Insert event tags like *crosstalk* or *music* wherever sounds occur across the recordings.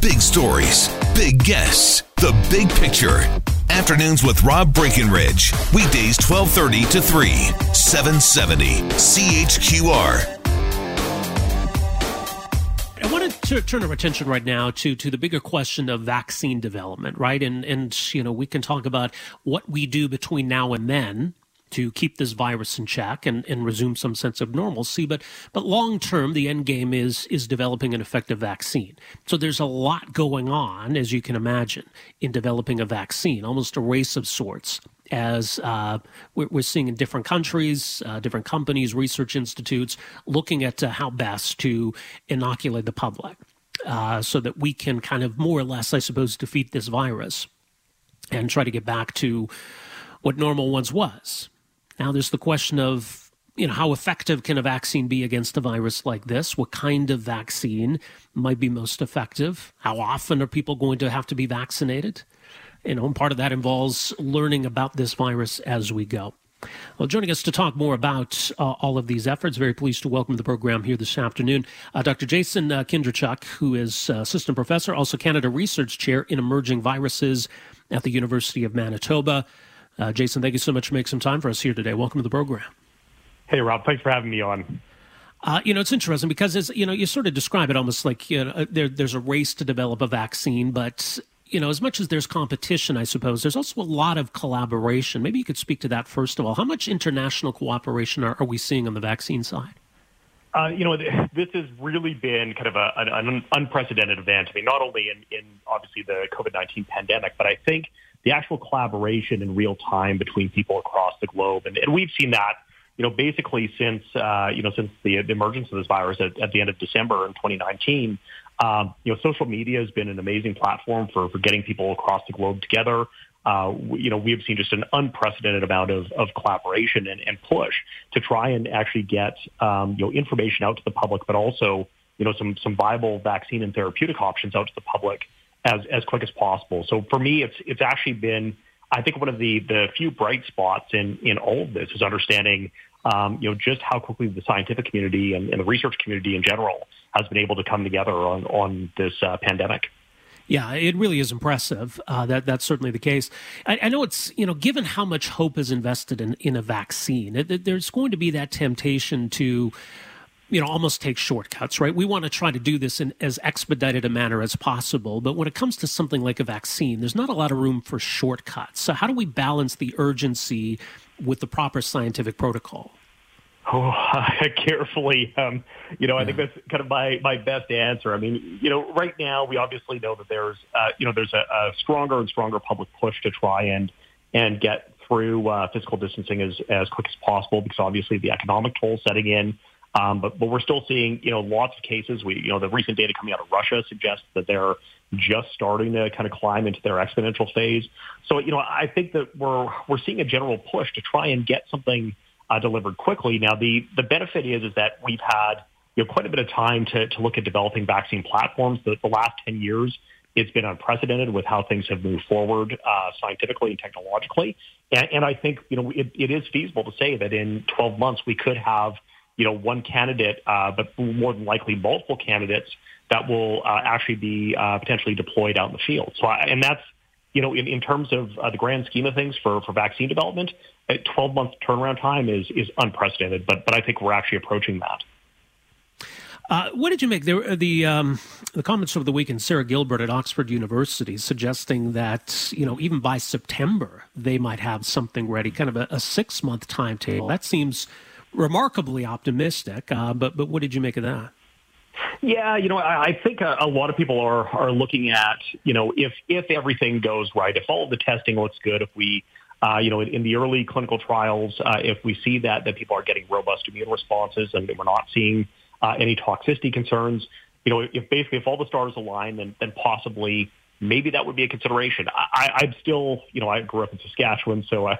Big stories, big guests, the big picture. Afternoons with Rob Breckenridge. Weekdays 1230 to 3, 770 CHQR. I want to turn our attention right now to to the bigger question of vaccine development, right? And and you know we can talk about what we do between now and then to keep this virus in check and, and resume some sense of normalcy. But but long term, the end game is is developing an effective vaccine. So there's a lot going on, as you can imagine, in developing a vaccine, almost a race of sorts. As uh, we're, seeing in different countries, uh, different companies, research institutes, looking at uh, how best to inoculate the public, uh, so that we can kind of more or less, I suppose, defeat this virus and try to get back to what normal once was. Now there's the question of you know how effective can a vaccine be against a virus like this what kind of vaccine might be most effective how often are people going to have to be vaccinated you know and part of that involves learning about this virus as we go well, joining us to talk more about uh, all of these efforts, very pleased to welcome the program here this afternoon, uh, Dr. Jason uh, Kindrachuk, who is uh, assistant professor, also Canada Research Chair in Emerging Viruses at the University of Manitoba. Uh, Jason, thank you so much for making some time for us here today. Welcome to the program. Hey, Rob. Thanks for having me on. Uh, you know, it's interesting because as you know, you sort of describe it almost like you know, there, there's a race to develop a vaccine, but you know, as much as there's competition, I suppose there's also a lot of collaboration. Maybe you could speak to that first of all. How much international cooperation are, are we seeing on the vaccine side? Uh, you know, this has really been kind of a, an, an unprecedented event. I mean, not only in, in obviously the COVID 19 pandemic, but I think the actual collaboration in real time between people across the globe. And, and we've seen that, you know, basically since, uh, you know, since the, the emergence of this virus at, at the end of December in 2019. Um, you know, social media has been an amazing platform for, for getting people across the globe together. Uh, you know, we have seen just an unprecedented amount of, of collaboration and, and push to try and actually get, um, you know, information out to the public, but also, you know, some, some viable vaccine and therapeutic options out to the public as as quick as possible. So for me, it's it's actually been I think one of the the few bright spots in in all of this is understanding um, you know just how quickly the scientific community and, and, the research community in general has been able to come together on on this uh, pandemic. Yeah, it really is impressive. Uh, that that's certainly the case. I, I, know it's you know given how much hope is invested in in a vaccine, it, there's going to be that temptation to you know, almost take shortcuts, right? We want to try to do this in as expedited a manner as possible. But when it comes to something like a vaccine, there's not a lot of room for shortcuts. So how do we balance the urgency with the proper scientific protocol? Oh, *laughs* carefully. Um, you know, I think that's kind of my, my best answer. I mean, you know, right now we obviously know that there's, uh, you know, there's a, a, stronger and stronger public push to try and and get through uh, physical distancing as as quick as possible because obviously the economic toll setting in um, but, but we're still seeing, you know, lots of cases. We, you know, the recent data coming out of Russia suggests that they're just starting to kind of climb into their exponential phase. So, you know, I think that we're we're seeing a general push to try and get something uh, delivered quickly. Now, the the benefit is is that we've had you know quite a bit of time to to look at developing vaccine platforms. The, the last ten years, it's been unprecedented with how things have moved forward uh, scientifically and technologically. And, and I think you know it, it is feasible to say that in 12 months we could have you know, one candidate, uh, but more than likely multiple candidates that will uh, actually be uh, potentially deployed out in the field. So, I, and that's, you know, in, in terms of uh, the grand scheme of things for, for vaccine development, a 12 month turnaround time is, is unprecedented, but, but I think we're actually approaching that. Uh, what did you make there? The um, the comments over the weekend, Sarah Gilbert at Oxford University, suggesting that you know even by September they might have something ready, kind of a, a six month timetable. That seems remarkably optimistic. Uh, but but what did you make of that? Yeah, you know, I, I think a, a, lot of people are are looking at you know if if everything goes right, if all of the testing looks good, if we uh, you know, in, in, the early clinical trials, uh, if we see that that people are getting robust immune responses and we're not seeing uh, any toxicity concerns, you know, if basically if all the stars align, then then possibly maybe that would be a consideration. I, I'm still, you know, I grew up in Saskatchewan, so I,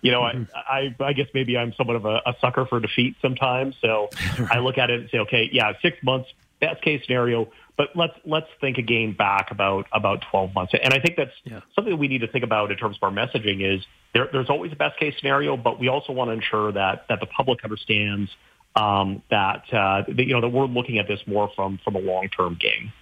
you know, mm-hmm. I, I, I guess maybe I'm somewhat of a, a sucker for defeat sometimes. So. *laughs* I look at it and say, okay, yeah, six months, best case scenario, but let's let's think again back about about 12 months. And I think that's yeah. something that we need to think about in terms of our messaging is there, there's always a best case scenario, but we also want to ensure that that the public understands um, that, uh, that you know that we're looking at this more from from a long term game.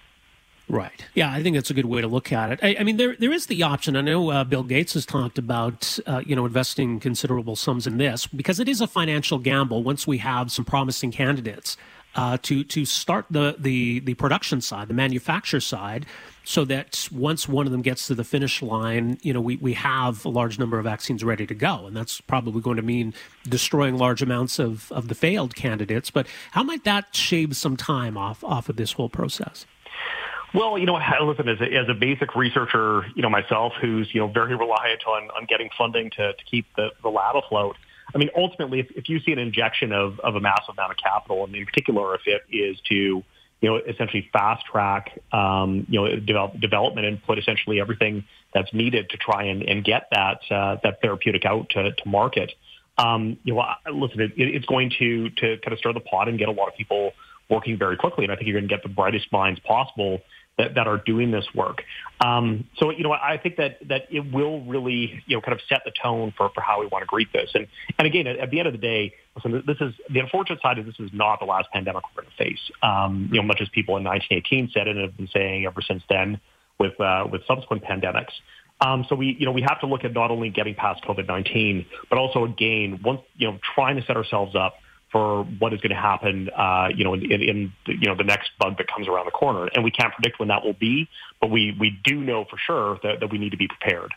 Right. Yeah, I think that's a good way to look at it. I, I mean, there there is the option. I know uh, Bill Gates has talked about uh, you know investing considerable sums in this because it is a financial gamble. Once we have some promising candidates uh, to to start the, the the production side, the manufacture side, so that once one of them gets to the finish line, you know, we, we have a large number of vaccines ready to go, and that's probably going to mean destroying large amounts of, of the failed candidates. But how might that shave some time off off of this whole process? Well, you know, listen, as a, as a basic researcher, you know, myself, who's, you know, very reliant on, on getting funding to, to keep the, the lab afloat, I mean, ultimately, if, if you see an injection of, of a massive amount of capital, and in particular, if it is to, you know, essentially fast track, um, you know, develop, development and put essentially everything that's needed to try and, and get that, uh, that therapeutic out to, to market, um, you know, listen, it, it's going to, to kind of stir the pot and get a lot of people working very quickly. And I think you're going to get the brightest minds possible that, that are doing this work. Um, so, you know, I think that, that it will really, you know, kind of set the tone for, for how we want to greet this. And, and again, at, at the end of the day, listen, this is the unfortunate side is this is not the last pandemic we're going to face. Um, you know, much as people in 1918 said and have been saying ever since then with, uh, with subsequent pandemics. Um, so we, you know, we have to look at not only getting past COVID-19, but also again, once, you know, trying to set ourselves up for what is going to happen, uh, you know, in, in, you know the next bug that comes around the corner, and we can't predict when that will be, but we we do know for sure that, that we need to be prepared.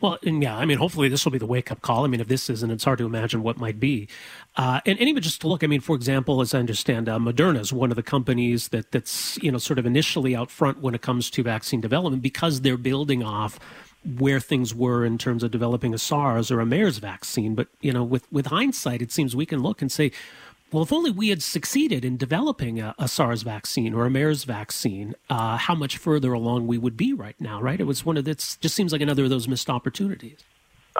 Well, and yeah, I mean, hopefully this will be the wake up call. I mean, if this isn't, it's hard to imagine what might be. Uh, and, and even just to look, I mean, for example, as I understand, uh, Moderna is one of the companies that that's you know sort of initially out front when it comes to vaccine development because they're building off where things were in terms of developing a SARS or a MERS vaccine. But you know, with with hindsight, it seems we can look and say, well, if only we had succeeded in developing a, a SARS vaccine or a MERS vaccine, uh, how much further along we would be right now, right? It was one of that's just seems like another of those missed opportunities.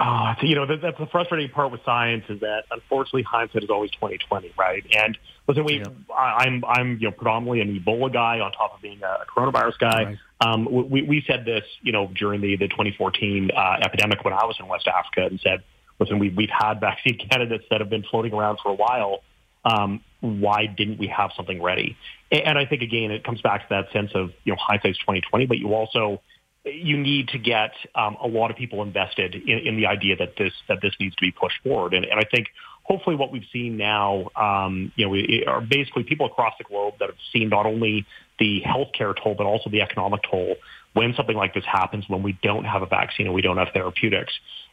Oh, you know, that's the frustrating part with science is that unfortunately hindsight is always 2020, right? And listen, we, yeah. I'm, I'm, you know, predominantly an Ebola guy on top of being a coronavirus guy. Right. Um, we, we said this, you know, during the, the 2014 uh, epidemic when I was in West Africa and said, listen, we, we've had vaccine *laughs* candidates that have been floating around for a while. Um, why didn't we have something ready? And I think again, it comes back to that sense of, you know, hindsight's 2020, but you also, you need to get um, a lot of people invested in, in, the idea that this that this needs to be pushed forward. And, and I think hopefully what we've seen now, um, you know, we, are basically people across the globe that have seen not only the healthcare toll but also the economic toll when something like this happens when we don't have a vaccine and we don't have therapeutics.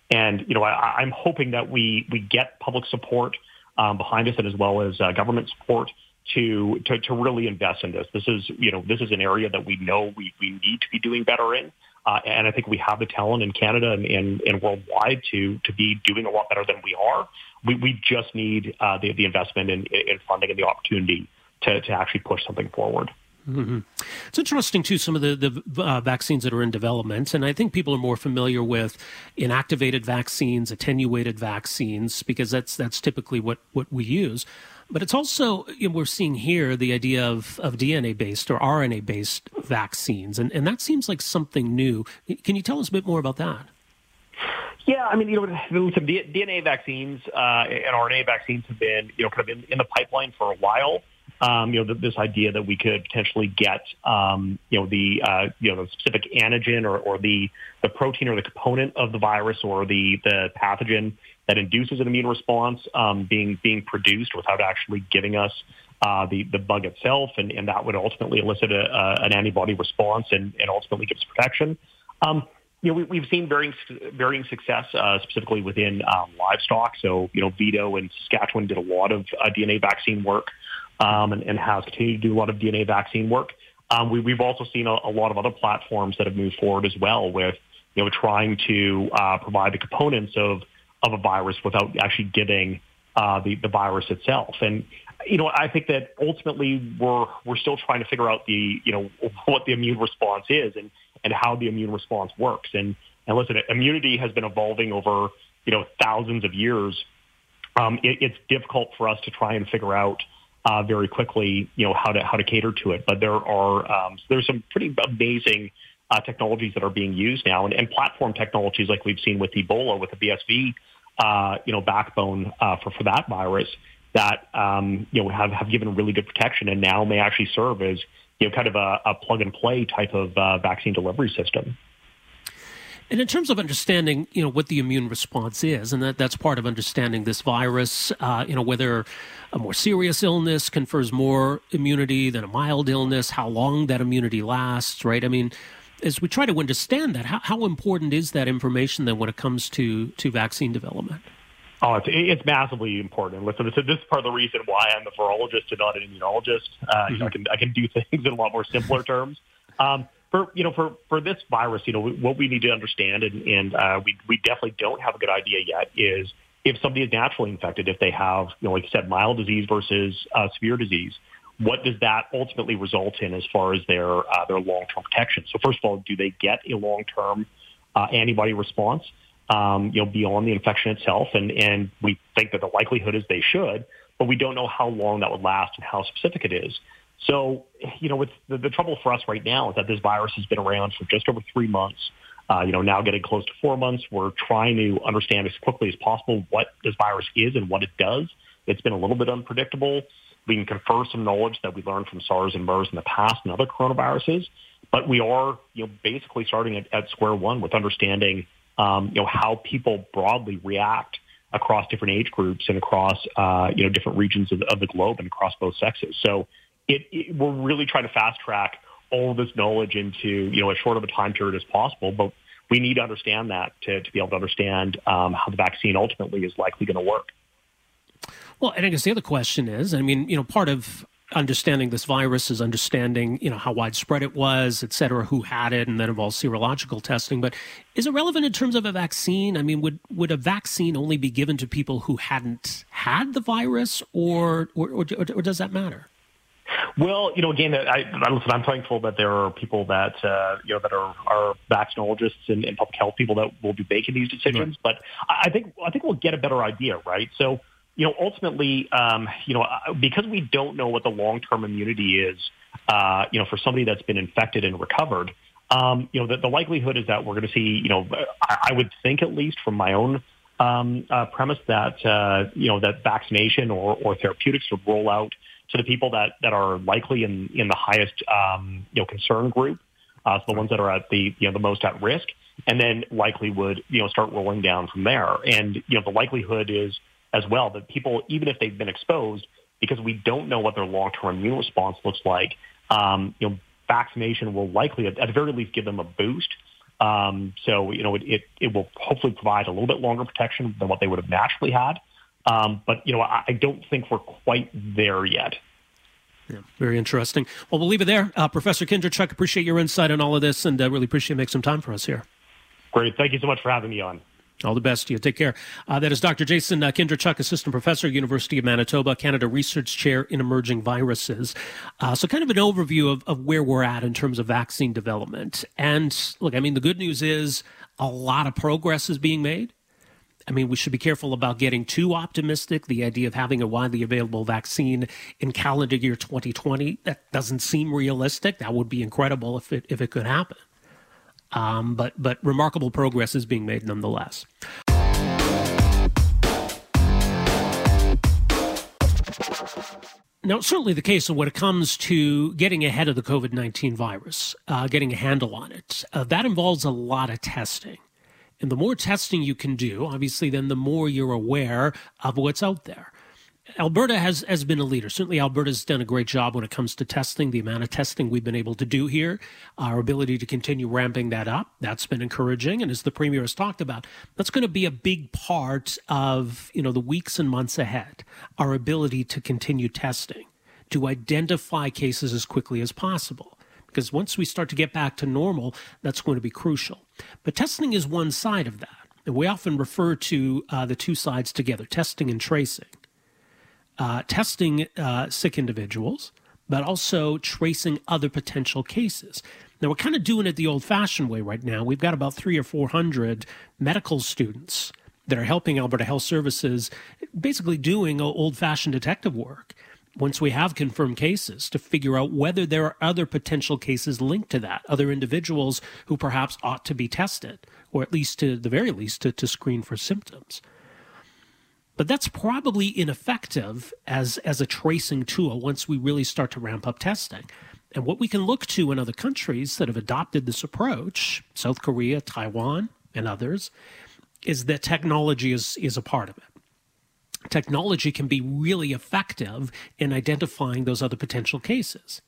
And you know, I, I'm hoping that we we get public support um, behind us and as well as uh, government support to, to, to really invest in this. This is, you know, this is an area that we know we, we need to be doing better in. Uh, and I think we have the talent in Canada and, and, and, worldwide to, to be doing a lot better than we are. We, we just need uh, the, the investment in, in funding and the opportunity to, to actually push something forward. Mm-hmm. It's interesting too. Some of the the uh, vaccines that are in development, and I think people are more familiar with inactivated vaccines, attenuated vaccines, because that's that's typically what what we use. But it's also, you know, we're seeing here the idea of, of DNA based or RNA based vaccines. And, and that seems like something new. Can you tell us a bit more about that? Yeah, I mean, you know, listen, DNA vaccines uh, and RNA vaccines have been, you know, kind of in, in the pipeline for a while. Um, you know, this idea that we could potentially get, um, you know, the, uh, you know, the specific antigen or, or the, the protein or the component of the virus or the, the pathogen that induces an immune response um, being being produced without actually giving us uh, the the bug itself, and, and that would ultimately elicit a, a, an antibody response and, and ultimately gives protection. Um, you know, we, have seen varying varying success, uh, specifically within um, livestock. So, you know, VIDO and Saskatchewan did a lot of uh, DNA vaccine work, um, and, and, has continued to do a lot of DNA vaccine work. Um, we, have also seen a, a, lot of other platforms that have moved forward as well, with you know trying to uh, provide the components of of a virus without actually getting uh, the, the virus itself. And you know, I think that ultimately we're we're still trying to figure out the you know *laughs* what the immune response is and and how the immune response works. And and listen, immunity has been evolving over you know thousands of years. Um, it, it's difficult for us to try and figure out uh, very quickly, you know, how to how to cater to it. But there are um, there's some pretty amazing uh, technologies that are being used now, and, and platform technologies like we've seen with Ebola, with the VSV, uh, you know, backbone uh, for for that virus that um, you know have have given really good protection, and now may actually serve as you know kind of a, a plug and play type of uh, vaccine delivery system. And in terms of understanding, you know, what the immune response is, and that, that's part of understanding this virus, uh, you know, whether a more serious illness confers more immunity than a mild illness, how long that immunity lasts, right? I mean, as we try to understand that, how, how important is that information then when it comes to, to vaccine development? Oh, it's, it's massively important. Listen, this is part of the reason why I'm a virologist and not an immunologist. Uh, mm-hmm. you know, I can I can do *laughs* things in a lot more simpler terms. Um, for you know for for this virus, you know what we need to understand, and, and uh, we we definitely don't have a good idea yet is if somebody is naturally infected, if they have you know like you said mild disease versus uh, severe disease, what does that ultimately result in as far as their uh, their long term protection? So first of all, do they get a long term uh, antibody response? Um, you know, beyond the infection itself, and and we think that the likelihood is they should, but we don't know how long that would last and how specific it is. So, you know, with the, the trouble for us right now is that this virus has been around for just over three months. Uh, you know, now getting close to four months. We're trying to understand as quickly as possible what this virus is and what it does. It's been a little bit unpredictable. We can confer some knowledge that we learned from SARS and MERS in the past and other coronaviruses, but we are, you know, basically starting at, at square one with understanding, um, you know, how people broadly react across different age groups and across, uh, you know, different regions of, of the globe and across both sexes. So it, it, we're really trying to fast track all this knowledge into you know as short of a time period as possible. But we need to understand that to, to be able to understand um, how the vaccine ultimately is likely going to work. Well, and I guess the other question is, I mean, you know, part of understanding this virus is understanding, you know, how widespread it was, et cetera, who had it, and that involves serological testing. But is it relevant in terms of a vaccine? I mean, would would a vaccine only be given to people who hadn't had the virus, or or, or, or does that matter? Well, you know, again, I, listen, I'm thankful that there are people that, uh, you know, that are, are vaccinologists and, and public health people that will be making these decisions. Right. But I think, I think we'll get a better idea, right? So, you know, ultimately, um, you know, uh, because we don't know what the long-term immunity is, uh, you know, for somebody that's been infected and recovered, um, you know, the, the likelihood is that we're going to see, you know, I, I would think at least from my own um, uh, premise that, uh, you know, that vaccination or, or therapeutics would roll out to the people that, that are likely in, in the highest um, you know concern group, uh, so the ones that are at the you know the most at risk, and then likely would you know start rolling down from there. And you know the likelihood is as well that people, even if they've been exposed, because we don't know what their long-term immune response looks like, um, you know, vaccination will likely, at the very least, give them a boost. Um, so, you know, it, it, it, will hopefully provide a little bit longer protection than what they would have naturally had. Um, but, you know, I, I, don't think we're quite there yet. Yeah, very interesting. Well, we'll leave it there. Uh, Professor Chuck, appreciate your insight on all of this and uh, really appreciate you making some time for us here. Great. Thank you so much for having me on. All the best to you. Take care. Uh, that is Dr. Jason uh, Chuck, Assistant Professor, University of Manitoba, Canada Research Chair in Emerging Viruses. Uh, so, kind of an overview of, of where we're at in terms of vaccine development. And look, I mean, the good news is a lot of progress is being made. I mean, we should be careful about getting too optimistic. The idea of having a widely available vaccine in calendar year 2020, that doesn't seem realistic. That would be incredible if it, if it could happen. Um, but, but remarkable progress is being made nonetheless. Now, certainly the case of when it comes to getting ahead of the COVID 19 virus, uh, getting a handle on it, uh, that involves a lot of testing. And the more testing you can do, obviously, then the more you're aware of what's out there. Alberta has, has been a leader. Certainly, Alberta's done a great job when it comes to testing, the amount of testing we've been able to do here, our ability to continue ramping that up. That's been encouraging. And as the Premier has talked about, that's going to be a big part of, you know, the weeks and months ahead, our ability to continue testing, to identify cases as quickly as possible because once we start to get back to normal, that's going to be crucial. But testing is one side of that. And we often refer to uh, the two sides together testing and tracing. Uh, testing uh, sick individuals, but also tracing other potential cases. Now, we're kind of doing it the old fashioned way right now. We've got about three or 400 medical students that are helping Alberta Health Services basically doing old fashioned detective work once we have confirmed cases to figure out whether there are other potential cases linked to that, other individuals who perhaps ought to be tested, or at least to the very least to, to screen for symptoms. But that's probably ineffective as, as a tracing tool once we really start to ramp up testing. And what we can look to in other countries that have adopted this approach, South Korea, Taiwan, and others, is that technology is, is a part of it. Technology can be really effective in identifying those other potential cases.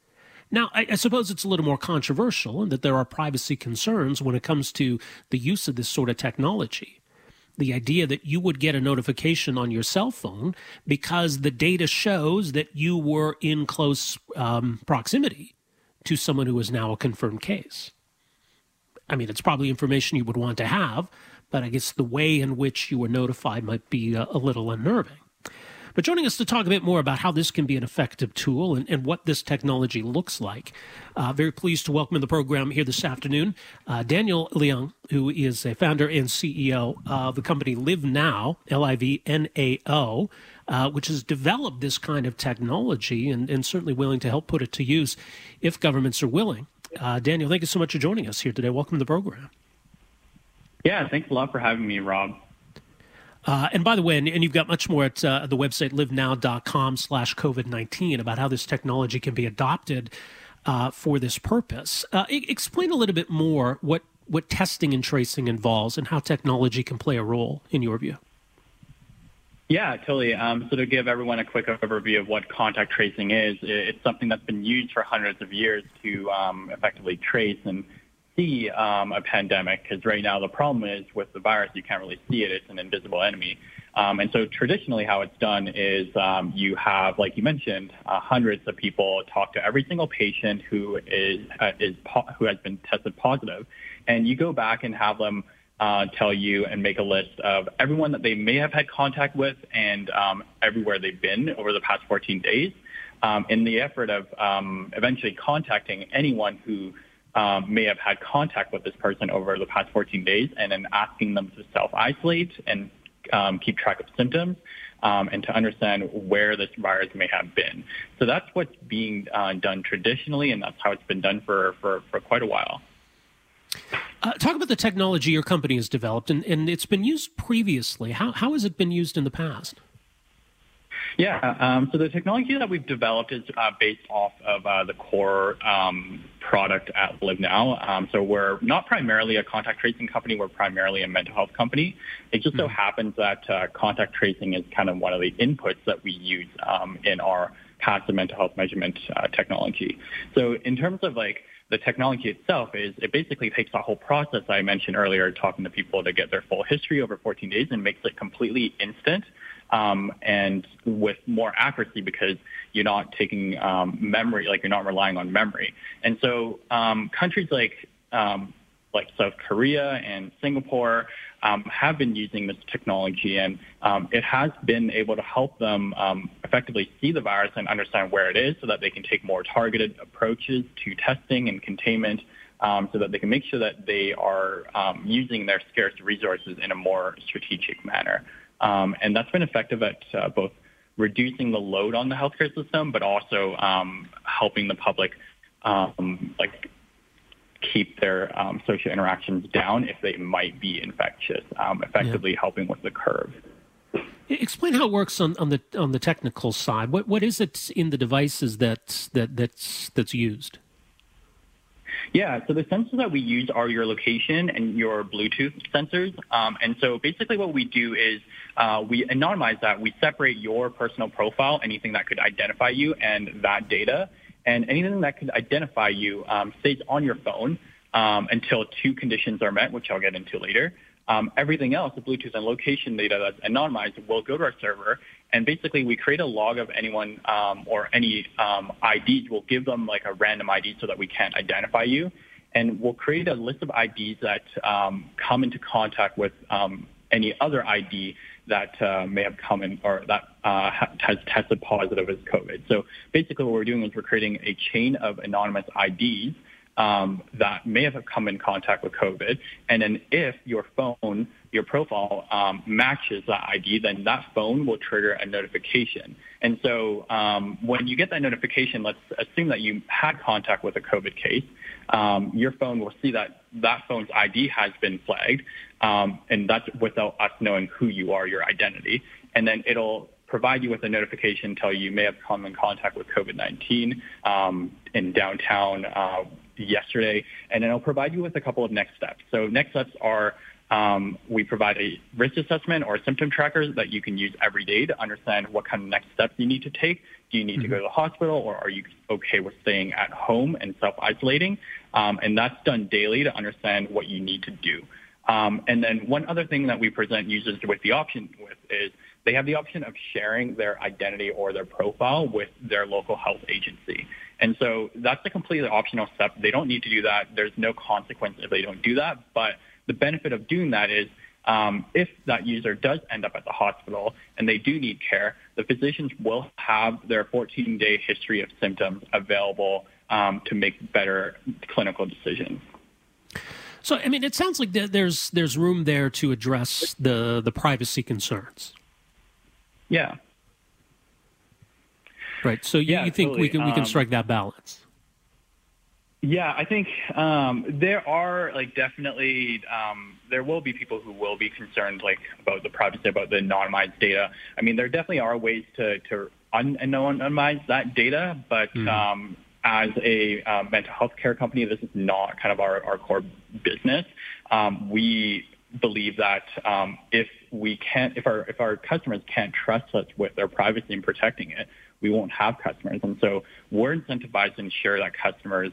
Now, I, I, suppose it's a little more controversial and that there are privacy concerns when it comes to the use of this sort of technology. The idea that you would get a notification on your cell phone because the data shows that you were in close um, proximity to someone who is now a confirmed case. I mean, it's probably information you would want to have, but I guess the way in which you were notified might be a, a little unnerving. But joining us to talk a bit more about how this can be an effective tool and, and what this technology looks like, uh, very pleased to welcome in the program here this afternoon uh, Daniel Leung, who is a founder and CEO of the company LivNao, L I V N A O. Uh, which has developed this kind of technology and, and, certainly willing to help put it to use if governments are willing. Uh, Daniel, thank you so much for joining us here today. Welcome to the program. Yeah, thanks a lot for having me, Rob. Uh, and by the way, and, and you've got much more at uh, the website livnao.com slash COVID-19 about how this technology can be adopted uh, for this purpose. Uh, explain a little bit more what, what testing and tracing involves and how technology can play a role in your view. Yeah, totally. Um, so to give everyone a quick overview of what contact tracing is, it's something that's been used for hundreds of years to um, effectively trace and see um, a pandemic because right now the problem is with the virus, you can't really see it. It's an invisible enemy. Um, and so traditionally how it's done is um, you have, like you mentioned, uh, hundreds of people talk to every single patient who is, uh, is po- who has been tested positive, and you go back and have them uh, tell you and make a list of everyone that they may have had contact with and um, everywhere they've been over the past 14 days um, in the effort of um, eventually contacting anyone who um, may have had contact with this person over the past 14 days and then asking them to self-isolate and um, keep track of symptoms um, and to understand where this virus may have been. So that's what's being uh, done traditionally, and that's how it's been done for, for, for quite a while. Uh, talk about the technology your company has developed, and, and it's been used previously. How, how has it been used in the past? Yeah. Um, so the technology that we've developed is uh, based off of uh, the core um, product at LivNao. Um, so we're not primarily a contact tracing company. We're primarily a mental health company. It just so mm-hmm. happens that uh, contact tracing is kind of one of the inputs that we use um, in our passive mental health measurement uh, technology. So in terms of like the technology itself is it basically takes the whole process I mentioned earlier, talking to people to get their full history over 14 days and makes it completely instant um, and with more accuracy because you're not taking um, memory, like you're not relying on memory. And so um, countries like um, like South Korea and Singapore um, have been using this technology, and um, it has been able to help them effectively see the virus and understand where it is, so that they can take more targeted approaches to testing and containment. So that they can make sure that they are using their scarce resources in a more strategic manner. Um, and that's been effective at uh, both reducing the load on the healthcare system, but also um, helping the public um, like keep their um, social interactions down if they might be infectious, um, effectively yeah. helping with the curve. Explain how it works on, on the on the technical side. What what is it in the devices that that that's that's used? Yeah, so the sensors that we use are your location and your Bluetooth sensors. Um, and so basically what we do is uh, we anonymize that. We separate your personal profile, anything that could identify you, and that data. And anything that could identify you um, stays on your phone um, until two conditions are met, which I'll get into later. Um, everything else, the Bluetooth and location data that's anonymized, will go to our server, and basically we create a log of anyone um, or any um, IDs. We'll give them like a random ID so that we can't identify you, and we'll create a list of IDs that um, come into contact with um, any other ID that uh, may have come in or that uh, has tested positive as COVID. So basically, what we're doing is we're creating a chain of anonymous IDs um, that may have come in contact with COVID. And then if your phone, your profile um, matches that ID, then that phone will trigger a notification. And so um, when you get that notification, let's assume that you had contact with a COVID case. Um, your phone will see that that phone's ID has been flagged, um, and that's without us knowing who you are, your identity. And then it'll provide you with a notification tell you you may have come in contact with COVID-19 um, in downtown uh, yesterday, and then it'll provide you with a couple of next steps. So next steps are um, we provide a risk assessment or symptom tracker that you can use every day to understand what kind of next steps you need to take. Do you need mm-hmm. to go to the hospital or are you okay with staying at home and self-isolating? Um, and that's done daily to understand what you need to do. Um, and then one other thing that we present users with the option with is they have the option of sharing their identity or their profile with their local health agency. And so that's a completely optional step. They don't need to do that. There's no consequence if they don't do that. But the benefit of doing that is um, if that user does end up at the hospital and they do need care, the physicians will have their 14-day history of symptoms available um, to make better clinical decisions. So, I mean, it sounds like there's there's room there to address the the privacy concerns. Yeah. Right. So you, yeah, you think totally. we can we can um, strike that balance? Yeah, I think um, there are like definitely um, there will be people who will be concerned like about the privacy about the anonymized data. I mean, there definitely are ways to to un- anonymize that data, but mm-hmm. um, as a uh, mental health care company, this is not kind of our, our core business. Um, we believe that um, if we can't, if our if our customers can't trust us with their privacy and protecting it, we won't have customers. And so we're incentivized to ensure that customers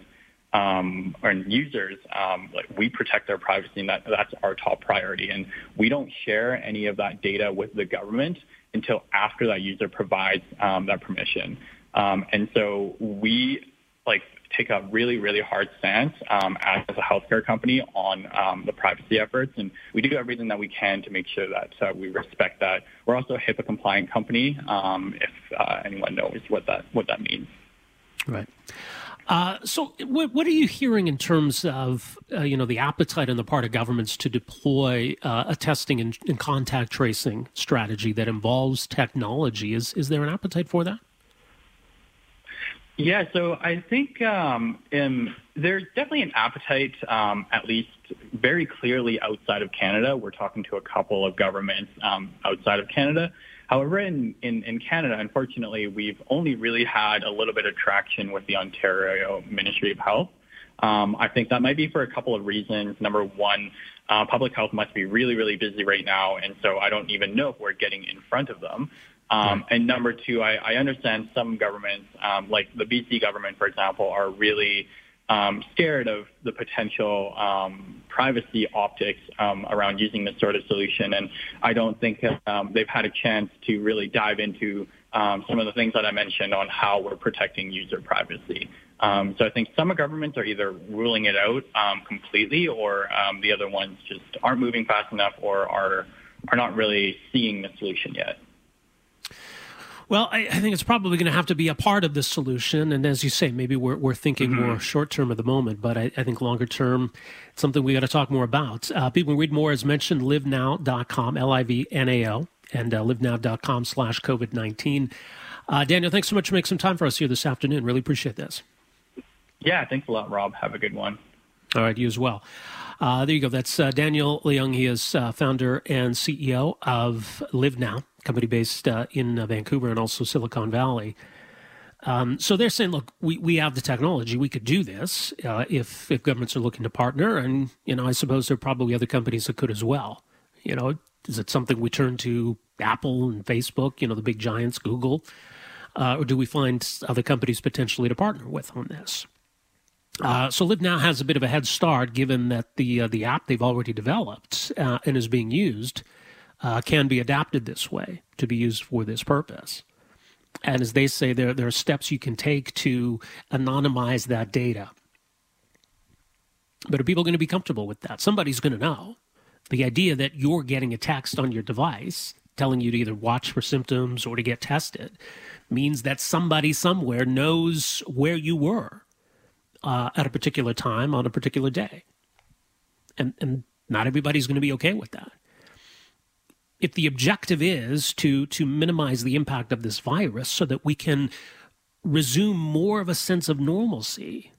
um, and users, um, like we protect their privacy, and that, that's our top priority. And we don't share any of that data with the government until after that user provides um, that permission. Um, and so we like take a really, really hard stance um, as a healthcare company on um, the privacy efforts, and we do everything that we can to make sure that uh, we respect that. We're also a HIPAA compliant company. Um, if uh, anyone knows what that what that means. Right. Uh, so, what, what, are you hearing in terms of uh, you know the appetite on the part of governments to deploy uh, a testing and, and contact tracing strategy that involves technology? Is is there an appetite for that? Yeah, so I think um, um, there's definitely an appetite, um, at least very clearly outside of Canada. We're talking to a couple of governments um, outside of Canada. However, in, in, in, Canada, unfortunately, we've only really had a little bit of traction with the Ontario Ministry of Health. Um, I think that might be for a couple of reasons. Number one, uh, public health must be really, really busy right now, and so I don't even know if we're getting in front of them. Um, and number two, I, I understand some governments, um, like the BC government, for example, are really um, scared of the potential um, privacy optics um, around using this sort of solution. And I don't think um, they've had a chance to really dive into um, some of the things that I mentioned on how we're protecting user privacy. Um, so I think some governments are either ruling it out um, completely, or um, the other ones just aren't moving fast enough, or are are not really seeing the solution yet. Well, I, I, think it's probably going to have to be a part of the solution. And as you say, maybe we're, we're thinking mm-hmm. more short term at the moment, but I, I think longer term, it's something we got to talk more about. Uh, people can read more, as mentioned, livnao.com, L I V N A O, and uh, livnao.com slash COVID 19. Uh, Daniel, thanks so much for making some time for us here this afternoon. Really appreciate this. Yeah, thanks a lot, Rob. Have a good one. All right, you as well. Uh, there you go. That's uh, Daniel Leung. He is uh, founder and CEO of LivNao company based uh, in uh, Vancouver and also Silicon Valley. Um, so they're saying, look, we, we have the technology, we could do this uh, if if governments are looking to partner, and you know, I suppose there are probably other companies that could as well. You know, is it something we turn to Apple and Facebook, you know, the big giants, Google, uh, or do we find other companies potentially to partner with on this? Uh, so LivNao has a bit of a head start, given that the uh, the app they've already developed and is being used uh, can be adapted this way to be used for this purpose. And as they say, there, there are steps you can take to anonymize that data. But are people going to be comfortable with that? Somebody's going to know. The idea that you're getting a text on your device telling you to either watch for symptoms or to get tested means that somebody somewhere knows where you were uh, at a particular time on a particular day. And, and not everybody's going to be okay with that. If the objective is to, to minimize the impact of this virus so that we can resume more of a sense of normalcy,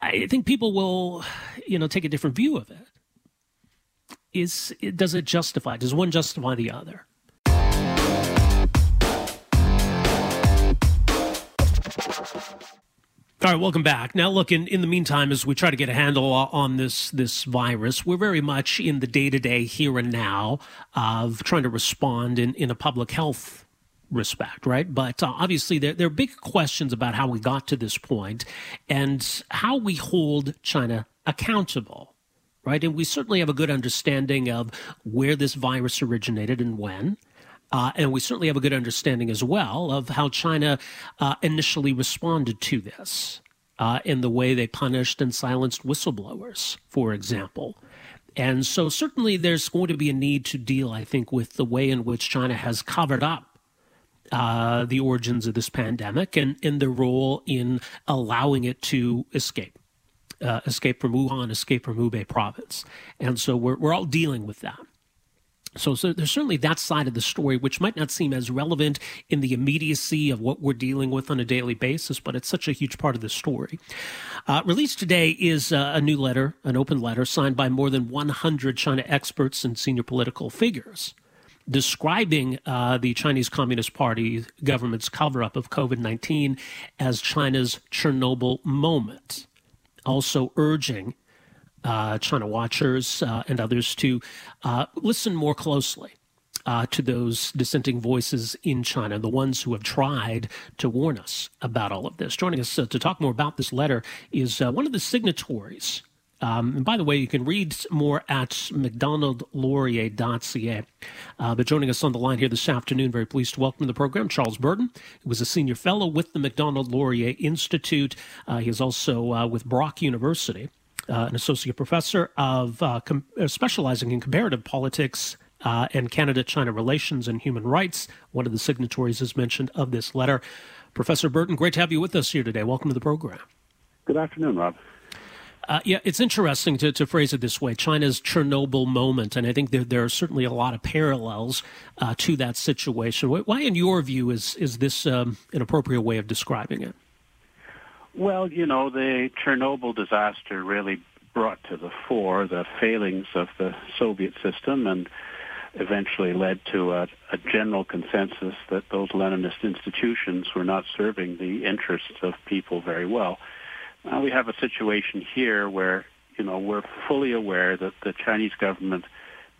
I think people will, you know, take a different view of it. Is does it justify? Does one justify the other? All right, welcome back. Now, look, in, in the meantime, as we try to get a handle on this this virus, we're very much in the day to day here and now of trying to respond in, in a public health respect, right? But uh, obviously, there, there are big questions about how we got to this point and how we hold China accountable, right? And we certainly have a good understanding of where this virus originated and when. Uh, and we certainly have a good understanding as well of how China uh, initially responded to this uh, in the way they punished and silenced whistleblowers, for example. And so, certainly, there's going to be a need to deal, I think, with the way in which China has covered up uh, the origins of this pandemic and, and their role in allowing it to escape. Uh, escape from Wuhan, escape from Hubei province. And so we're, we're all dealing with that. So, so there's certainly that side of the story, which might not seem as relevant in the immediacy of what we're dealing with on a daily basis, but it's such a huge part of the story. Uh, released today is uh, a new letter, an open letter signed by more than 100 China experts and senior political figures describing uh, the Chinese Communist Party government's cover up of COVID 19 as China's Chernobyl moment. Also urging uh, China watchers uh, and others to uh, listen more closely uh, to those dissenting voices in China, the ones who have tried to warn us about all of this. Joining us uh, to talk more about this letter is uh, one of the signatories. Um, and by the way, you can read more at macdonaldlaurier.ca. Uh, but joining us on the line here this afternoon, very pleased to welcome to the program Charles Burton, who was a senior fellow with the Macdonald Laurier Institute. He is also with Brock University uh, an associate professor of uh, com- uh, specializing in comparative politics uh, and Canada China relations and human rights. One of the signatories is mentioned of this letter. Professor Burton, great to have you with us here today. Welcome to the program. Good afternoon, Rob. Uh, yeah, it's interesting to, to, phrase it this way China's Chernobyl moment. And I think there, there are certainly a lot of parallels uh, to that situation. Why, in your view, is, is this um, an appropriate way of describing it? Well, you know, the Chernobyl disaster really brought to the fore the failings of the Soviet system and eventually led to a, a, general consensus that those Leninist institutions were not serving the interests of people very well. Now we have a situation here where, you know, we're fully aware that the Chinese government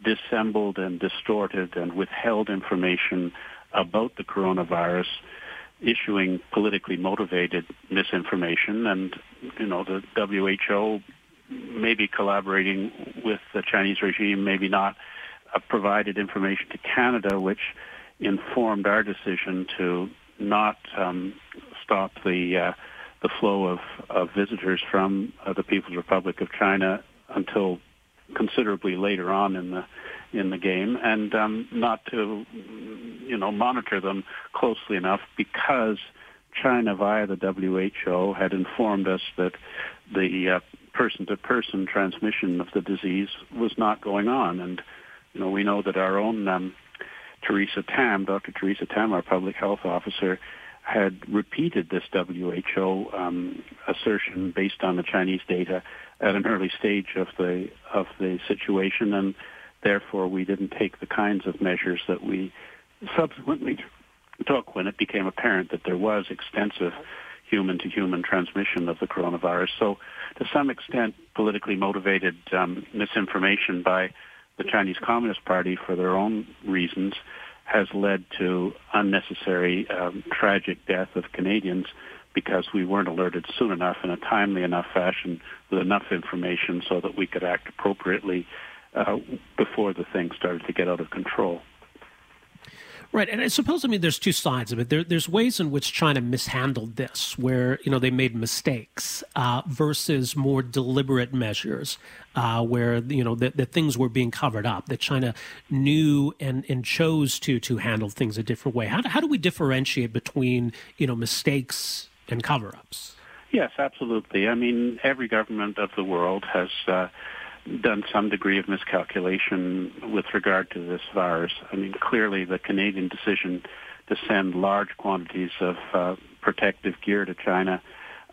dissembled and distorted and withheld information about the coronavirus issuing politically motivated misinformation, and you know the WHO maybe collaborating with the Chinese regime, maybe not, uh, provided information to Canada, which informed our decision to not um, stop the uh, the flow of, of visitors from uh, the People's Republic of China until considerably later on in the in the game, and um, not to you know monitor them closely enough because China, via the WHO, had informed us that the uh, person-to-person transmission of the disease was not going on, and you know we know that our own um, Theresa Tam, Dr. Theresa Tam, our public health officer, had repeated this WHO um, assertion based on the Chinese data at an early stage of the of the situation, and therefore we didn't take the kinds of measures that we subsequently took when it became apparent that there was extensive human-to-human transmission of the coronavirus. So, to some extent, politically motivated um, misinformation by the Chinese Communist Party for their own reasons has led to unnecessary um, tragic death of Canadians because we weren't alerted soon enough in a timely enough fashion with enough information so that we could act appropriately uh, before the thing started to get out of control. Right, and I suppose I mean there's two sides of it. There, there's ways in which China mishandled this, where you know they made mistakes, uh, versus more deliberate measures, uh, where you know that, things were being covered up. That China knew and, and chose to to handle things a different way. How do, how do we differentiate between you know mistakes and cover-ups? Yes, absolutely. I mean, every government of the world has. Uh, done some degree of miscalculation with regard to this virus. I mean, clearly the Canadian decision to send large quantities of uh, protective gear to China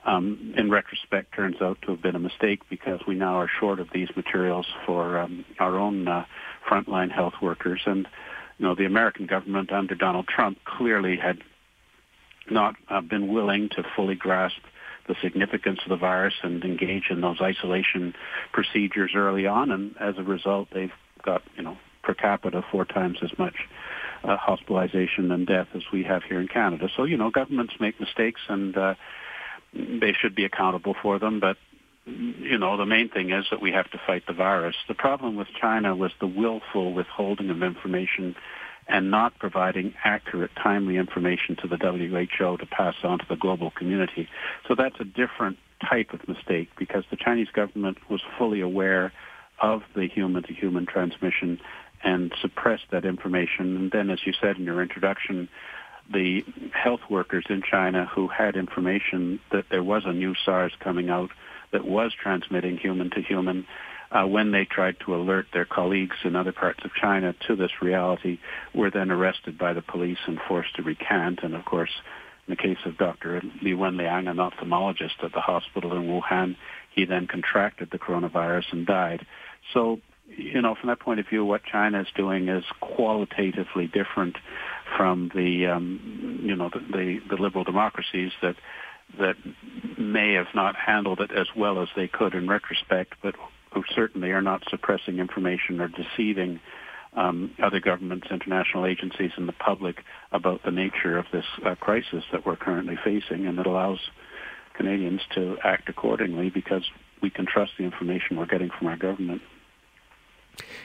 um, in retrospect turns out to have been a mistake because we now are short of these materials for um, our own uh, frontline health workers. And, you know, the American government under Donald Trump clearly had not uh, been willing to fully grasp the significance of the virus and engage in those isolation procedures early on. And as a result, they've got, you know, per capita four times as much uh, hospitalization and death as we have here in Canada. So, you know, governments make mistakes and uh, they should be accountable for them. But, you know, the main thing is that we have to fight the virus. The problem with China was the willful withholding of information and not providing accurate, timely information to the WHO to pass on to the global community. So that's a different type of mistake because the Chinese government was fully aware of the human-to-human transmission and suppressed that information. And then, as you said in your introduction, the health workers in China who had information that there was a new SARS coming out that was transmitting human to human uh, when they tried to alert their colleagues in other parts of China to this reality, were then arrested by the police and forced to recant. And of course, in the case of Dr. Li Wenliang, an ophthalmologist at the hospital in Wuhan, he then contracted the coronavirus and died. So, you know, from that point of view, what China is doing is qualitatively different from the, um, you know, the, the, the liberal democracies that that may have not handled it as well as they could in retrospect, but who certainly are not suppressing information or deceiving um, other governments, international agencies, and the public about the nature of this uh, crisis that we're currently facing, and it allows Canadians to act accordingly because we can trust the information we're getting from our government.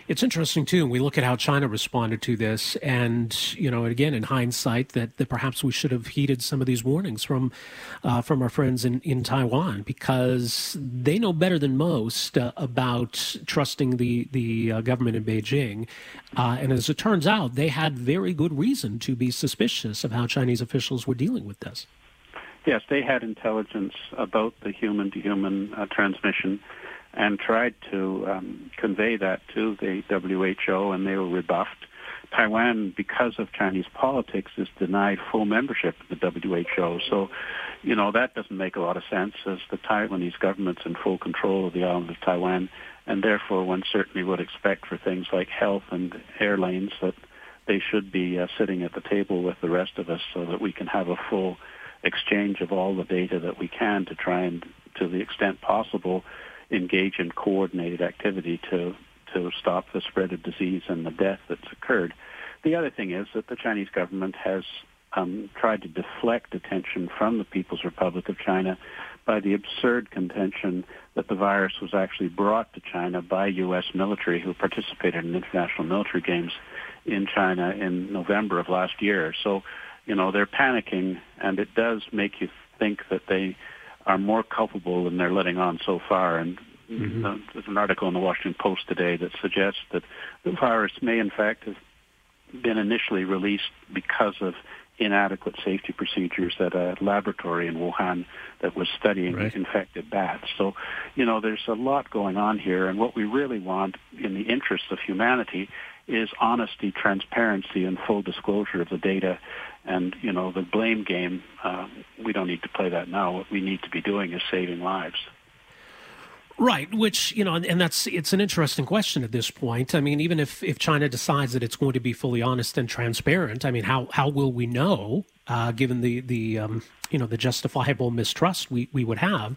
It's interesting too. We look at how China responded to this, and you know, again, in hindsight, that, that perhaps we should have heeded some of these warnings from uh, from our friends in, in Taiwan because they know better than most uh, about trusting the the uh, government in Beijing, uh, and as it turns out, they had very good reason to be suspicious of how Chinese officials were dealing with this. Yes, they had intelligence about the human-to-human uh, transmission and tried to um, convey that to the WHO, and they were rebuffed. Taiwan, because of Chinese politics, is denied full membership of the WHO. So, you know, that doesn't make a lot of sense as the Taiwanese government's in full control of the island of Taiwan, and therefore one certainly would expect for things like health and airlines that they should be uh, sitting at the table with the rest of us so that we can have a full exchange of all the data that we can to try and, to the extent possible, engage in coordinated activity to to stop the spread of disease and the death that's occurred. The other thing is that the Chinese government has um, tried to deflect attention from the People's Republic of China by the absurd contention that the virus was actually brought to China by U.S. military who participated in international military games in China in November of last year. So, you know, they're panicking, and it does make you think that they are more culpable than they're letting on so far. And mm-hmm. uh, there's an article in the Washington Post today that suggests that the virus may, in fact, have been initially released because of inadequate safety procedures at a laboratory in Wuhan that was studying right. infected bats. So, you know, there's a lot going on here, and what we really want in the interest of humanity is honesty, transparency, and full disclosure of the data. And, you know, the blame game, uh, we don't need to play that now. What we need to be doing is saving lives. Right, which you know, and that's it's an interesting question at this point. I mean, even if if China decides that it's going to be fully honest and transparent, I mean, how how will we know, uh, given the the um, you know the justifiable mistrust we we would have,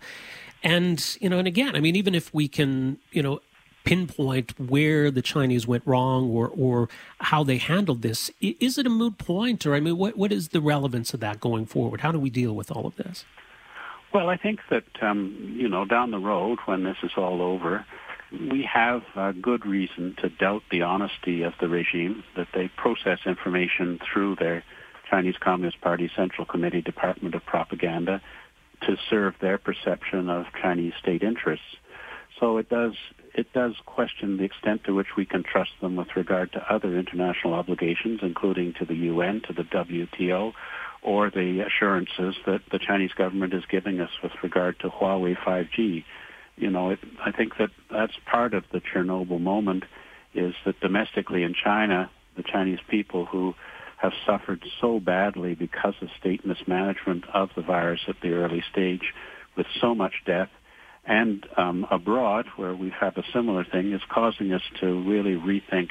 and you know, and again, I mean, even if we can you know pinpoint where the Chinese went wrong or or how they handled this, is it a moot point, or I mean, what what is the relevance of that going forward? How do we deal with all of this? Well, I think that um, you know down the road when this is all over, we have uh, good reason to doubt the honesty of the regime, that they process information through their Chinese Communist Party Central Committee Department of Propaganda to serve their perception of Chinese state interests. So it does it does question the extent to which we can trust them with regard to other international obligations, including to the UN, to the WTO, or the assurances that the Chinese government is giving us with regard to Huawei 5G. You know, it, I think that that's part of the Chernobyl moment is that domestically in China, the Chinese people who have suffered so badly because of state mismanagement of the virus at the early stage with so much death and um, abroad, where we have a similar thing, is causing us to really rethink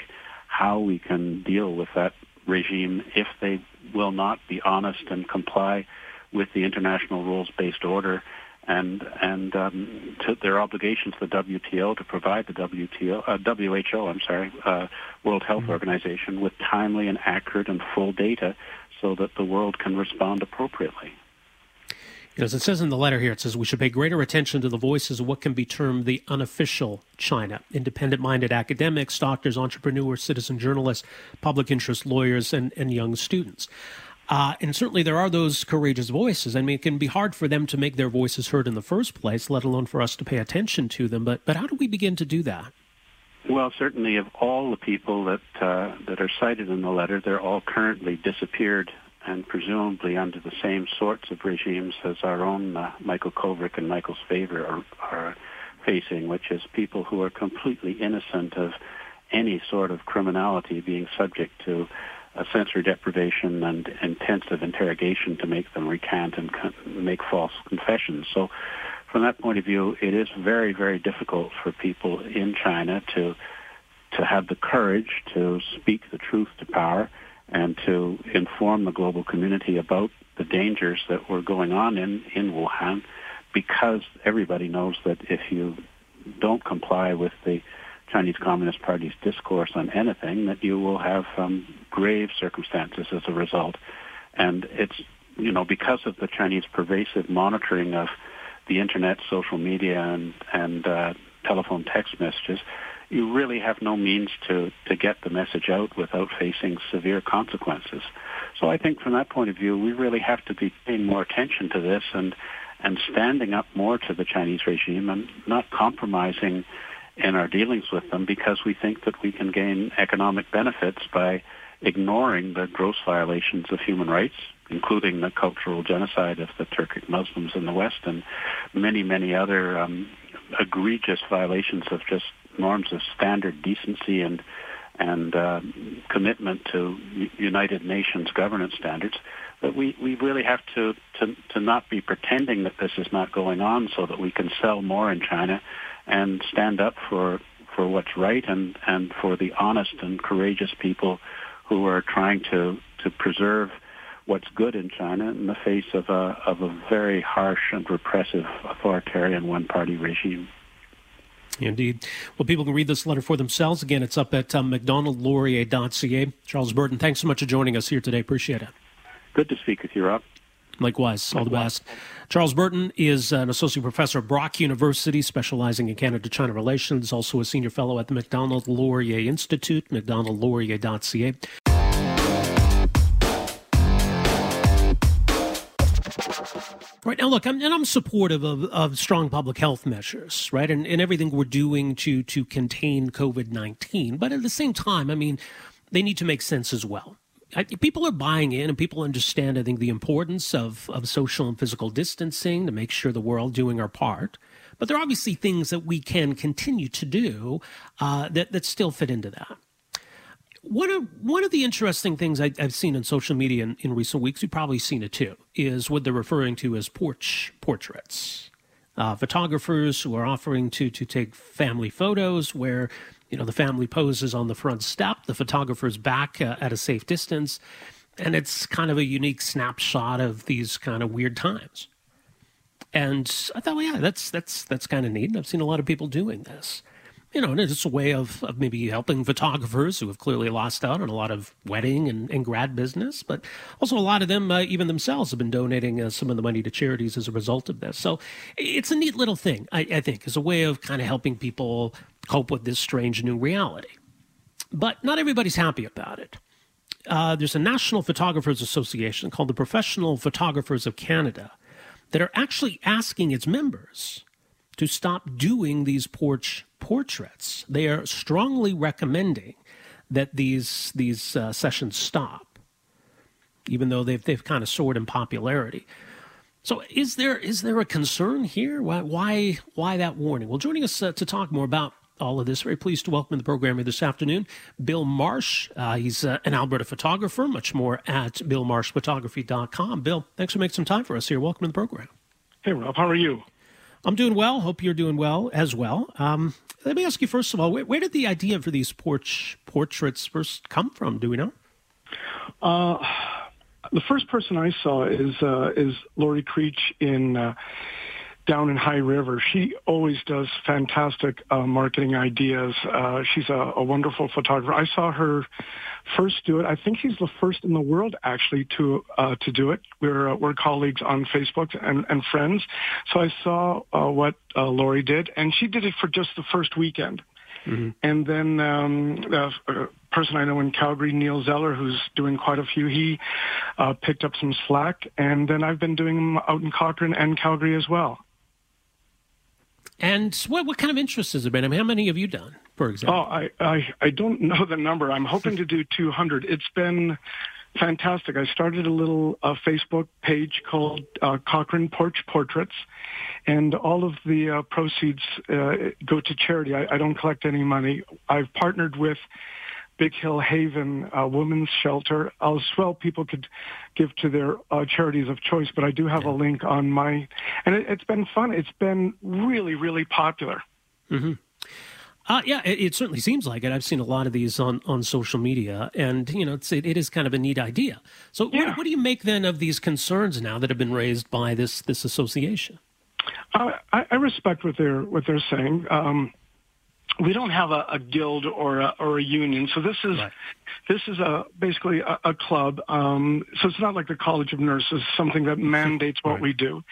how we can deal with that regime if they will not be honest and comply with the international rules-based order and and um, to their obligations to the WTO to provide the WTO uh, WHO I'm sorry uh, World Health mm-hmm. Organization with timely and accurate and full data so that the world can respond appropriately. As it says in the letter here, it says we should pay greater attention to the voices of what can be termed the unofficial China independent minded academics, doctors, entrepreneurs, citizen journalists, public interest lawyers, and, and young students. Uh, and certainly there are those courageous voices. I mean, it can be hard for them to make their voices heard in the first place, let alone for us to pay attention to them. But, but how do we begin to do that? Well, certainly, of all the people that uh, that are cited in the letter, they're all currently disappeared and presumably under the same sorts of regimes as our own uh, Michael Kovrig and Michael Spavor are, are facing, which is people who are completely innocent of any sort of criminality being subject to sensory deprivation and intensive interrogation to make them recant and make false confessions. So from that point of view, it is very, very difficult for people in China to to have the courage to speak the truth to power and to inform the global community about the dangers that were going on in, in Wuhan because everybody knows that if you don't comply with the Chinese Communist Party's discourse on anything, that you will have um, grave circumstances as a result. And it's, you know, because of the Chinese pervasive monitoring of the internet, social media, and, and uh, telephone text messages, you really have no means to, to get the message out without facing severe consequences. So I think from that point of view, we really have to be paying more attention to this and, and standing up more to the Chinese regime and not compromising in our dealings with them because we think that we can gain economic benefits by ignoring the gross violations of human rights, including the cultural genocide of the Turkic Muslims in the West and many, many other um, egregious violations of just norms of standard decency and and uh, commitment to United Nations governance standards, that we, we really have to, to, to not be pretending that this is not going on so that we can sell more in China and stand up for, for what's right and, and for the honest and courageous people who are trying to, to preserve what's good in China in the face of a, of a very harsh and repressive authoritarian one-party regime. Indeed. Well, people can read this letter for themselves. Again, it's up at um, macdonaldlaurier.ca. Charles Burton, thanks so much for joining us here today. Appreciate it. Good to speak with you, Rob. Likewise, all the best. Charles Burton is an associate professor at Brock University, specializing in Canada China relations, also a senior fellow at the Macdonald Laurier Institute, macdonaldlaurier.ca. Right now, look, I'm, and I'm supportive of, of strong public health measures, right, and, and everything we're doing to to contain COVID nineteen. But at the same time, I mean, they need to make sense as well. I, people are buying in, and people understand. I think the importance of of social and physical distancing to make sure the all doing our part. But there are obviously things that we can continue to do uh, that that still fit into that. One of one of the interesting things I, have seen in social media in, in, recent weeks, you've probably seen it too, is what they're referring to as porch portraits. Uh, photographers who are offering to to take family photos where you know the family poses on the front step, the photographer's back uh, at a safe distance, and it's kind of a unique snapshot of these kind of weird times. And I thought, well, yeah, that's that's that's kind of neat. I've seen a lot of people doing this you know, and it's a way of, of maybe helping photographers who have clearly lost out on a lot of wedding and, and grad business, but also a lot of them, uh, even themselves, have been donating uh, some of the money to charities as a result of this. So it's a neat little thing, I, I think, as a way of kind of helping people cope with this strange new reality. But not everybody's happy about it. Uh, there's a National Photographers Association called the Professional Photographers of Canada that are actually asking its members to stop doing these porch portraits. They are strongly recommending that these these uh, sessions stop, even though they've they've kind of soared in popularity. So, is there is there a concern here? Why why why that warning? Well, joining us uh, to talk more about all of this. Very pleased to welcome in the program here this afternoon Bill Marsh. Uh, he's uh, an Alberta photographer, much more at billmarshphotography.com. Bill, thanks for making some time for us here. Welcome to the program. Hey, Rob, how are you? I'm doing well. Hope you're doing well as well. Um, let me ask you first of all, where, where, did the idea for these porch portraits first come from? Do we know? Uh, the first person I saw is uh, is Lori Creech in uh, down in High River. She always does fantastic uh, marketing ideas. Uh, she's a, a, wonderful photographer. I saw her first do it. I think she's the first in the world actually to uh, to do it. We're uh, we're colleagues on Facebook and, and friends. So I saw uh, what uh, Lori did, and she did it for just the first weekend. Mm-hmm. And then um, a person I know in Calgary, Neil Zeller, who's doing quite a few, he uh, picked up some slack. And then I've been doing them out in Cochrane and Calgary as well. And what what kind of interest has there been? I mean, how many have you done, for example? Oh, I, I, I don't know the number. I'm hoping to do 200. It's been fantastic. I started a little uh, Facebook page called uh, Cochrane Porch Portraits, and all of the uh, proceeds uh, go to charity. I, I don't collect any money. I've partnered with Big Hill Haven uh, Women's Shelter as well. People could give to their uh, charities of choice, but I do have yeah. a link on my, and it, has been fun. It's been really, really popular. Mm-hmm. Uh, yeah, it, it, certainly seems like it. I've seen a lot of these on, on social media, and you know, it's, it, it is kind of a neat idea. So, yeah. what, what, do you make then of these concerns now that have been raised by this this association? Uh, I, I, respect what they're what they're saying. Um, we don't have a, a guild or a, or a union, so this is right. this is a basically a, a club. Um, so it's not like the College of Nurses, something that mandates what right. we do.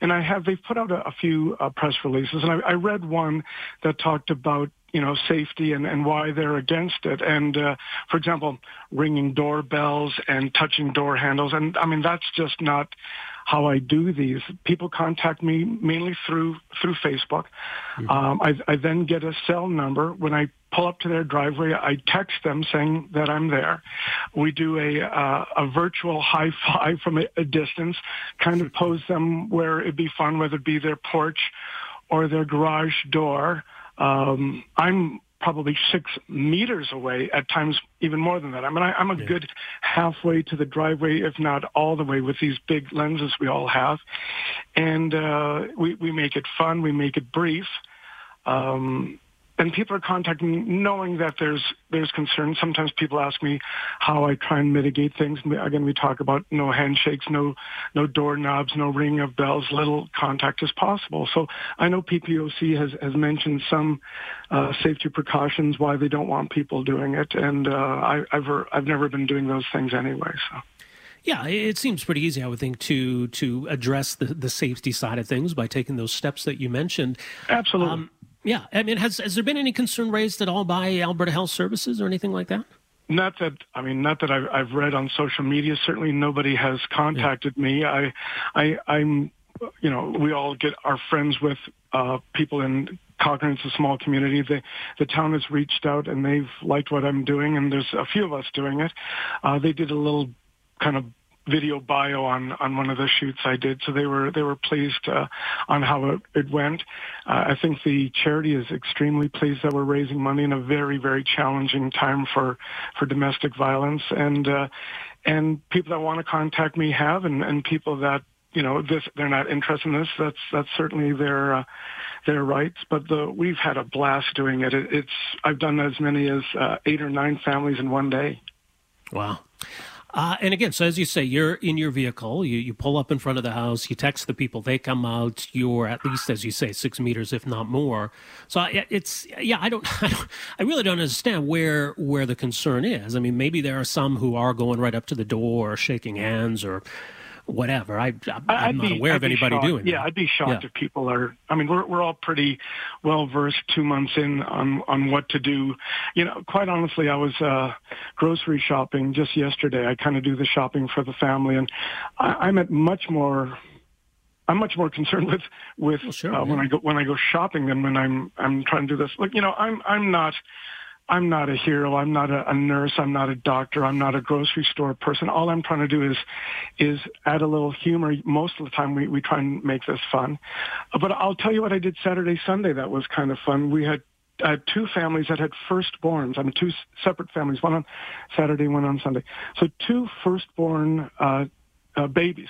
And I have they've put out a, a few uh, press releases, and I, I read one that talked about you know safety and, and why they're against it. And uh, for example, ringing doorbells and touching door handles, and I mean that's just not how I do these. People contact me mainly through through Facebook. Mm-hmm. Um, I, I then get a cell number when I pull up to their driveway. I text them saying that I'm there. We do a uh, a virtual high five from a, a distance, kind of pose them where it'd be fun, whether it be their porch or their garage door. Um, I'm probably six meters away, at times even more than that. I mean, I, am a yeah. good halfway to the driveway, if not all the way, with these big lenses we all have. And uh, we, we make it fun, we make it brief. Um, and people are contacting me knowing that there's there's concern. Sometimes people ask me how I try and mitigate things. Again, we talk about no handshakes, no no doorknobs, no ringing of bells, little contact as possible. So I know PPOC has has mentioned some uh, safety precautions why they don't want people doing it, and uh, I, I've I've never been doing those things anyway. So. Yeah, it seems pretty easy, I would think, to to address the, the safety side of things by taking those steps that you mentioned. Absolutely. Um, yeah, I mean, has has there been any concern raised at all by Alberta Health Services or anything like that? Not that I mean, not that I've, I've read on social media. Certainly, nobody has contacted yeah. me. I, I, I'm, you know, we all get our friends with uh, people in Cochrane. It's a small community. The the town has reached out and they've liked what I'm doing, and there's a few of us doing it. Uh, they did a little kind of video bio on on one of the shoots I did, so they were they were pleased uh, on how it, it went. Uh, I think the charity is extremely pleased that we're raising money in a very very challenging time for for domestic violence, and uh, and people that want to contact me have, and and people that you know this they're not interested in this. That's that's certainly their. Uh, their rights, but the, we've had a blast doing it. it it's I've done as many as uh, eight or nine families in one day. Wow. Uh, and again, so as you say, you're in your vehicle, you, you pull up in front of the house, you text the people, they come out, you're at least, as you say, six meters, if not more. So it's, yeah, I don't, *laughs* I don't, I really don't understand where, where the concern is. I mean, maybe there are some who are going right up to the door or shaking hands or, whatever. I, I am not be, aware I'd of anybody doing. Yeah, that. I'd be shocked yeah. if people are. I mean, we're we're all pretty well versed two months in on on what to do. You know, quite honestly, I was uh, grocery shopping just yesterday. I kind of do the shopping for the family, and I, I'm at much more I'm much more *laughs* concerned with with well, sure, uh, when I go when I go shopping than when I'm I'm trying to do this. Look, you know, I'm I'm not I'm not a hero. I'm not a, a nurse. I'm not a doctor. I'm not a grocery store person. All I'm trying to do is is add a little humor. Most of the time, we we try and make this fun. But I'll tell you what I did Saturday, Sunday. That was kind of fun. We had I two families that had firstborns. I mean, two separate families, one on Saturday, one on Sunday. So two firstborn uh, uh, babies.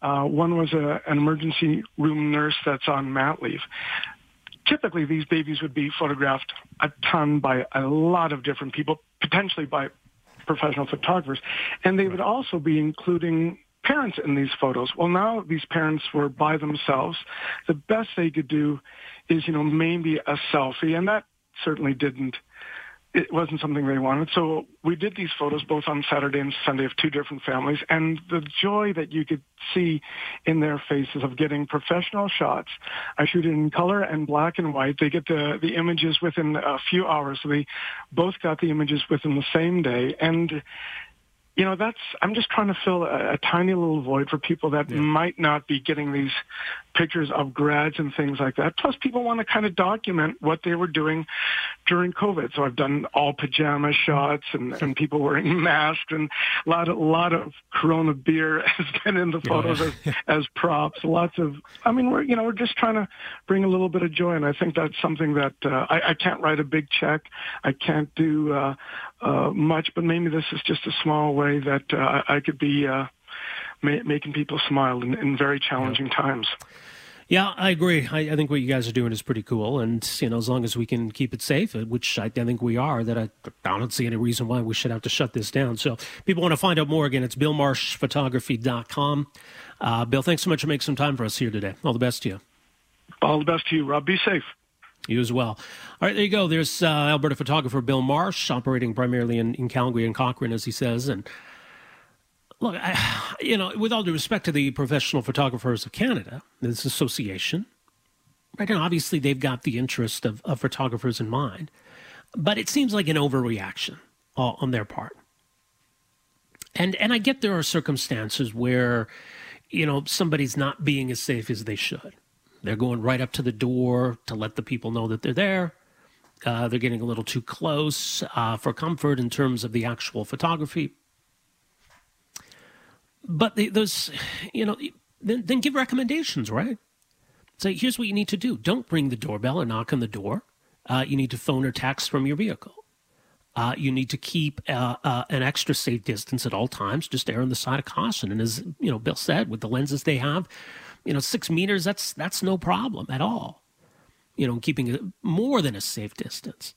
Uh, one was a, an emergency room nurse that's on mat leave. Typically, these babies would be photographed a ton by a lot of different people, potentially by professional photographers, and they would also be including parents in these photos. Well, now these parents were by themselves. The best they could do is, you know, maybe a selfie, and that certainly didn't it wasn't something they wanted. So we did these photos both on Saturday and Sunday of two different families, and the joy that you could see in their faces of getting professional shots. I shoot it in color and black and white. They get the the images within a few hours. So they both got the images within the same day, and you know, that's, I'm just trying to fill a, a tiny little void for people that yeah. might not be getting these pictures of grads and things like that. Plus people want to kind of document what they were doing during COVID. So I've done all pajama shots and, and people wearing *laughs* masks and a lot of, a lot of Corona beer *laughs* has been in the photos yeah. as, *laughs* as props. Lots of, I mean, we're, you know, we're just trying to bring a little bit of joy. And I think that's something that, uh, I, I can't write a big check. I can't do, uh, uh, much, but maybe this is just a small way that uh, I could be uh, ma- making people smile in, in very challenging yeah. times. Yeah, I agree. I, I, think what you guys are doing is pretty cool, and you know, as long as we can keep it safe, uh, which I, I think we are, that I, I, don't see any reason why we should have to shut this down. So, people want to find out more again. It's BillMarshPhotography.com. Uh, Bill, thanks so much for making some time for us here today. All the best to you. All the best to you, Rob. Be safe. You as well. All right, there you go. There's uh, Alberta photographer Bill Marsh, operating primarily in, in Calgary and Cochrane, as he says. And look, I, *sighs* you know, with all due respect to the Professional Photographers of Canada, this association, right? And obviously they've got the interest of, of photographers in mind, but it seems like an overreaction on their part. And and I get there are circumstances where, you know, somebody's not being as safe as they should they're going right up to the door to let the people know that they're there. Uh, they're getting a little too close uh, for comfort in terms of the actual photography. But they, those, you know, then, then give recommendations, right? Say, here's what you need to do. Don't ring the doorbell or knock on the door. Uh, you need to phone or text from your vehicle. Uh, you need to keep uh, uh, an extra safe distance at all times. Just err on the side of caution. And as you know, Bill said, with the lenses they have, you know, six meters, that's, that's no problem at all. You know, keeping it more than a safe distance.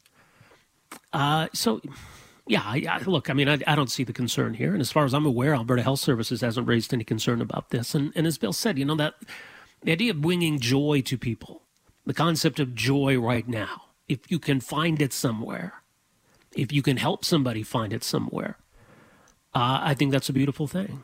Uh, so, yeah, I, I, look, I mean, I, I, don't see the concern here. And as far as I'm aware, Alberta Health Services hasn't raised any concern about this. And, and as Bill said, you know, that the idea of bringing joy to people, the concept of joy right now, if you can find it somewhere, if you can help somebody find it somewhere, uh, I think that's a beautiful thing.